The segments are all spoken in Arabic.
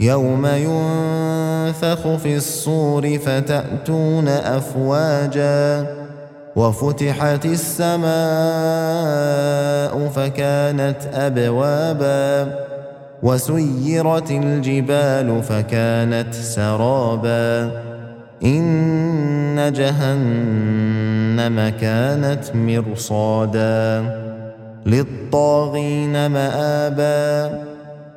يوم ينفخ في الصور فتأتون أفواجا وفتحت السماء فكانت أبوابا وسيرت الجبال فكانت سرابا إن جهنم كانت مرصادا للطاغين مآبا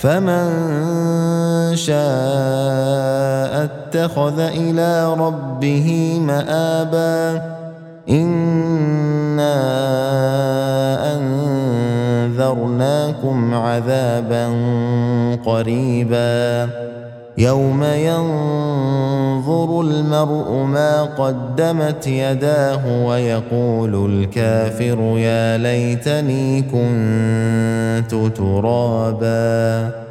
فمن شاء اتخذ إلى ربه مآبا إنا أنذرناكم عذابا قريبا يوم ينظر المرء ما قدمت يداه ويقول الكافر يا ليتني كنت ترابا.